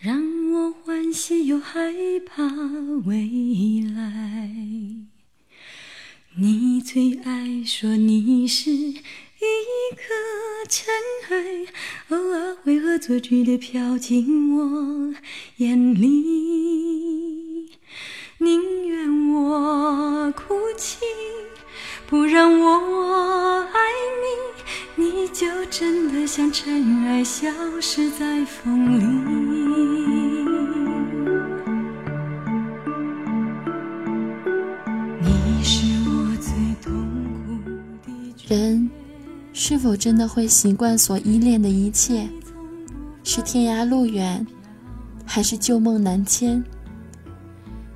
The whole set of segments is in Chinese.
让我欢喜又害怕未来。你最爱说你是一颗尘埃，偶尔会恶作剧的飘进我眼里，宁愿我哭泣。不让我爱你，你就真的像尘埃，消失在风里。你是我最痛苦的人是否真的会习惯所依恋的一切？是天涯路远，还是旧梦难牵？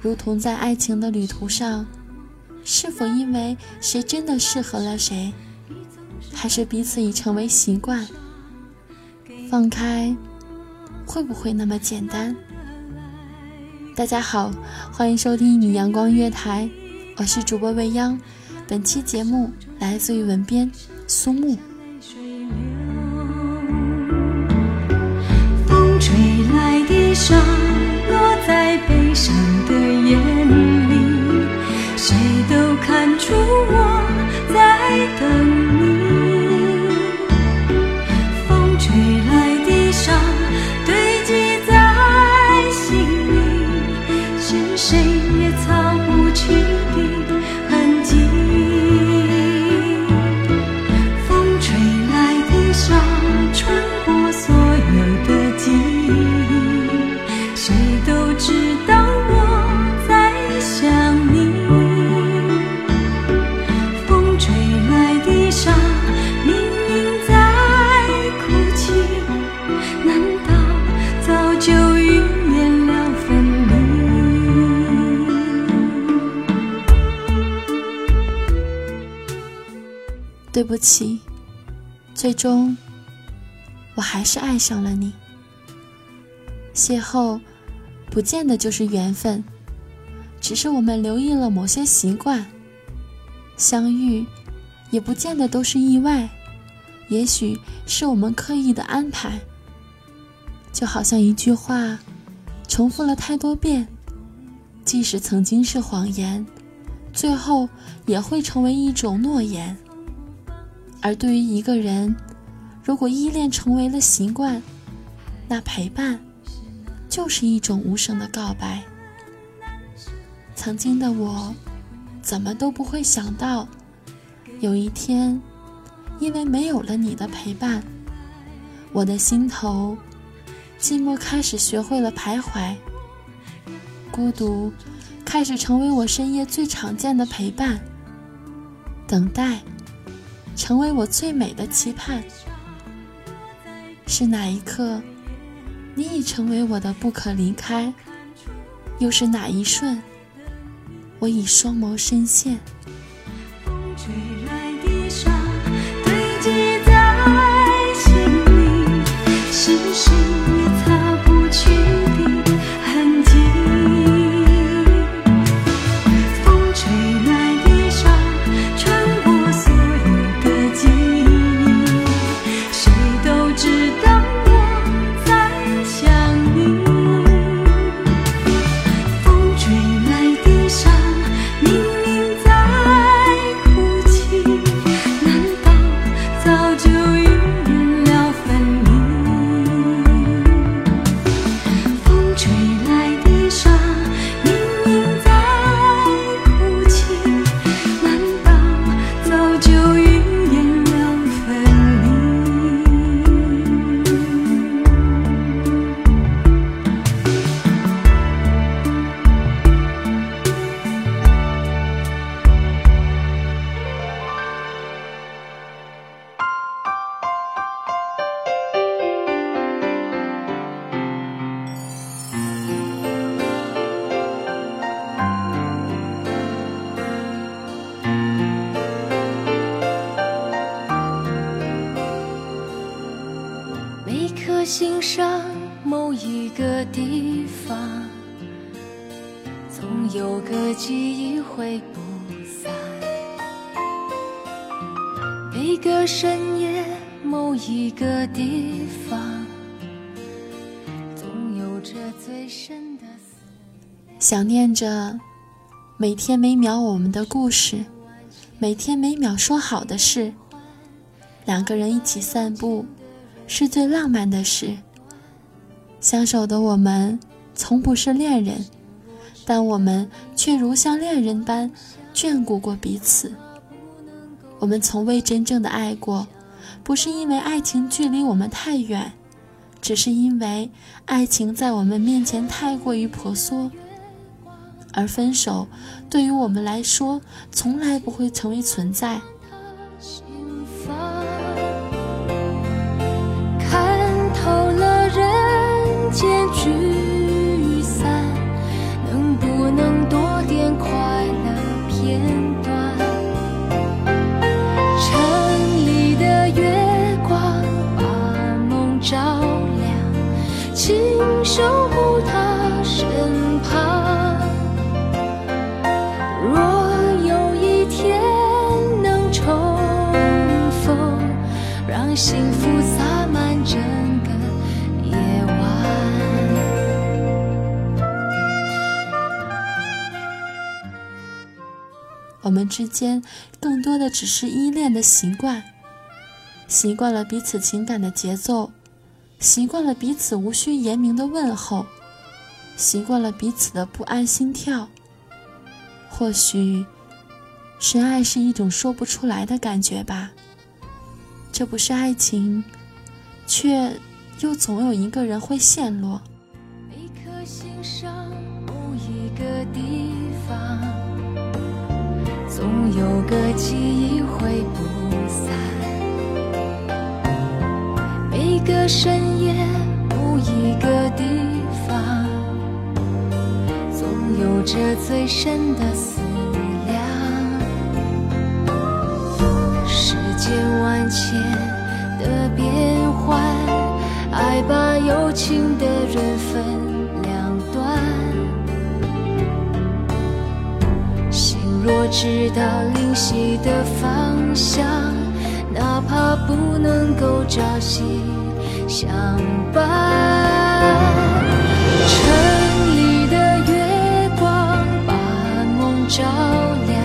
如同在爱情的旅途上。是否因为谁真的适合了谁，还是彼此已成为习惯？放开，会不会那么简单？大家好，欢迎收听一米阳光月台，我是主播未央。本期节目来自于文编苏木。风吹来的沙，落在悲伤的眼里。触我对不起，最终我还是爱上了你。邂逅不见得就是缘分，只是我们留意了某些习惯；相遇也不见得都是意外，也许是我们刻意的安排。就好像一句话重复了太多遍，即使曾经是谎言，最后也会成为一种诺言。而对于一个人，如果依恋成为了习惯，那陪伴就是一种无声的告白。曾经的我，怎么都不会想到，有一天，因为没有了你的陪伴，我的心头寂寞开始学会了徘徊，孤独开始成为我深夜最常见的陪伴，等待。成为我最美的期盼，是哪一刻，你已成为我的不可离开？又是哪一瞬，我已双眸深陷？上某一个地方，总有个记忆会不散。每个深夜，某一个地方，总有着最深的思想念着每天每秒我们的故事，每天每秒说好的事。两个人一起散步，是最浪漫的事。相守的我们，从不是恋人，但我们却如像恋人般眷顾过彼此。我们从未真正的爱过，不是因为爱情距离我们太远，只是因为爱情在我们面前太过于婆娑。而分手，对于我们来说，从来不会成为存在。幸福洒满整个夜晚。我们之间更多的只是依恋的习惯，习惯了彼此情感的节奏，习惯了彼此无需言明的问候，习惯了彼此的不安心跳。或许，深爱是一种说不出来的感觉吧。这不是爱情，却又总有一个人会陷落。每颗心上某一个地方，总有个记忆会不散。每个深夜，某一个地方，总有着最深的思万千的变幻，爱把有情的人分两端。心若知道灵犀的方向，哪怕不能够朝夕相伴。城里的月光把梦照亮，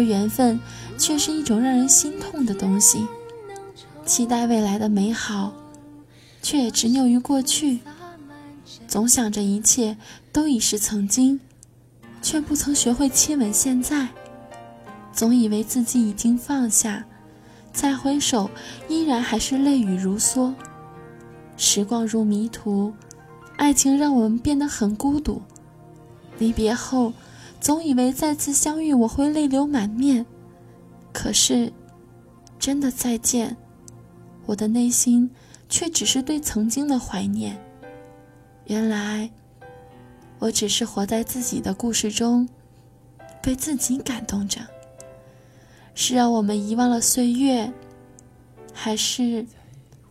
而缘分却是一种让人心痛的东西。期待未来的美好，却也执拗于过去，总想着一切都已是曾经，却不曾学会亲吻现在。总以为自己已经放下，再回首，依然还是泪雨如梭。时光如迷途，爱情让我们变得很孤独。离别后，总以为再次相遇我会泪流满面，可是，真的再见，我的内心却只是对曾经的怀念。原来，我只是活在自己的故事中，被自己感动着。是让我们遗忘了岁月，还是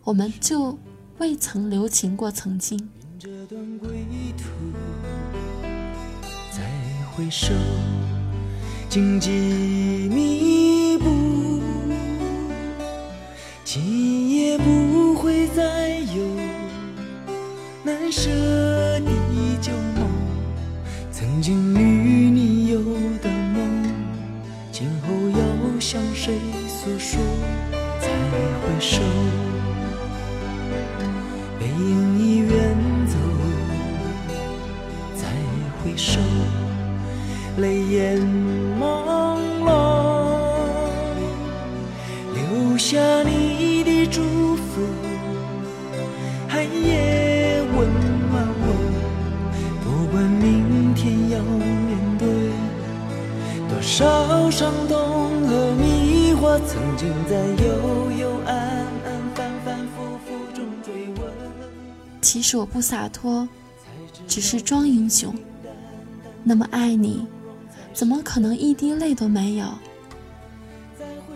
我们就未曾留情过曾经？这段归途，回首，荆棘密布，今夜不会再有难舍的旧梦，曾经与你有的梦，今后要向谁诉说？再回首，背影已泪眼朦胧，留下你的祝福，寒夜温暖我。不管明天要面对多少伤痛和迷惑，曾经在幽幽暗暗、反反复复中追问。其实我不洒脱，只是装英雄。那么爱你，怎么可能一滴泪都没有？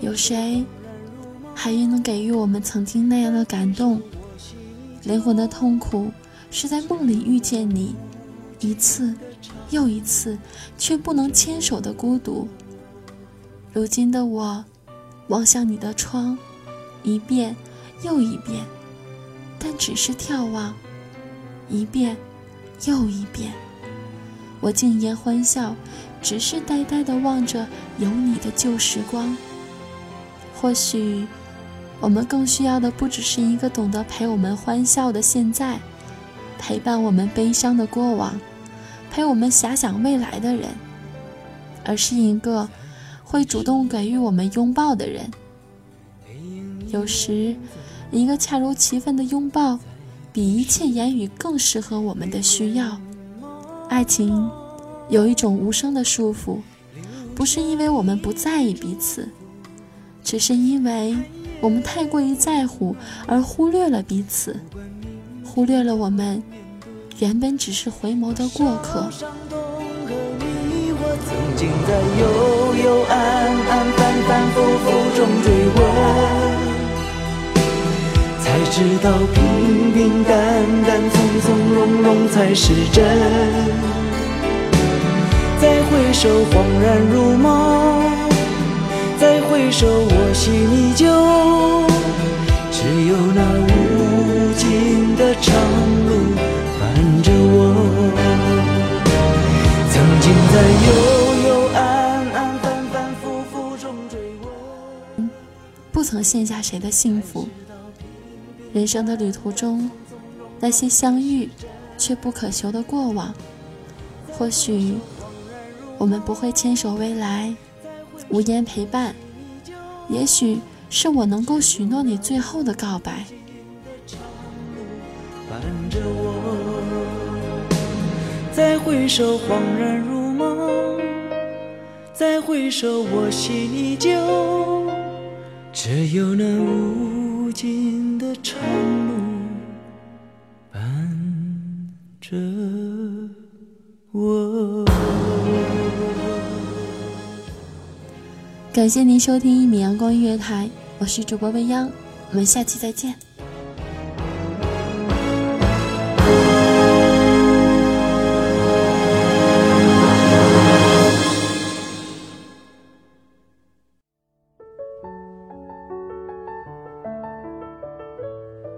有谁还愿能给予我们曾经那样的感动？灵魂的痛苦是在梦里遇见你，一次又一次，却不能牵手的孤独。如今的我，望向你的窗，一遍又一遍，但只是眺望，一遍又一遍。我静言欢笑，只是呆呆地望着有你的旧时光。或许，我们更需要的不只是一个懂得陪我们欢笑的现在，陪伴我们悲伤的过往，陪我们遐想未来的人，而是一个会主动给予我们拥抱的人。有时，一个恰如其分的拥抱，比一切言语更适合我们的需要。爱情有一种无声的束缚，不是因为我们不在意彼此，只是因为我们太过于在乎而忽略了彼此，忽略了我们原本只是回眸的过客。曾经在幽幽暗暗、反反复复中追问，才知道平平淡淡、从从容容才是真。再回首，恍然如梦；再回首，我心依旧。只有那无尽的长路伴着我。曾经在幽幽暗暗、反反复复中追问。不曾羡下谁的幸福。人生的旅途中，那些相遇却不可求的过往，或许我们不会牵手未来，无言陪伴。也许是我能够许诺你最后的告白。伴着我，再回首，恍然如梦；再回首，我心依旧。只有那无尽的长着我。感谢您收听一米阳光音乐台，我是主播未央，我们下期再见。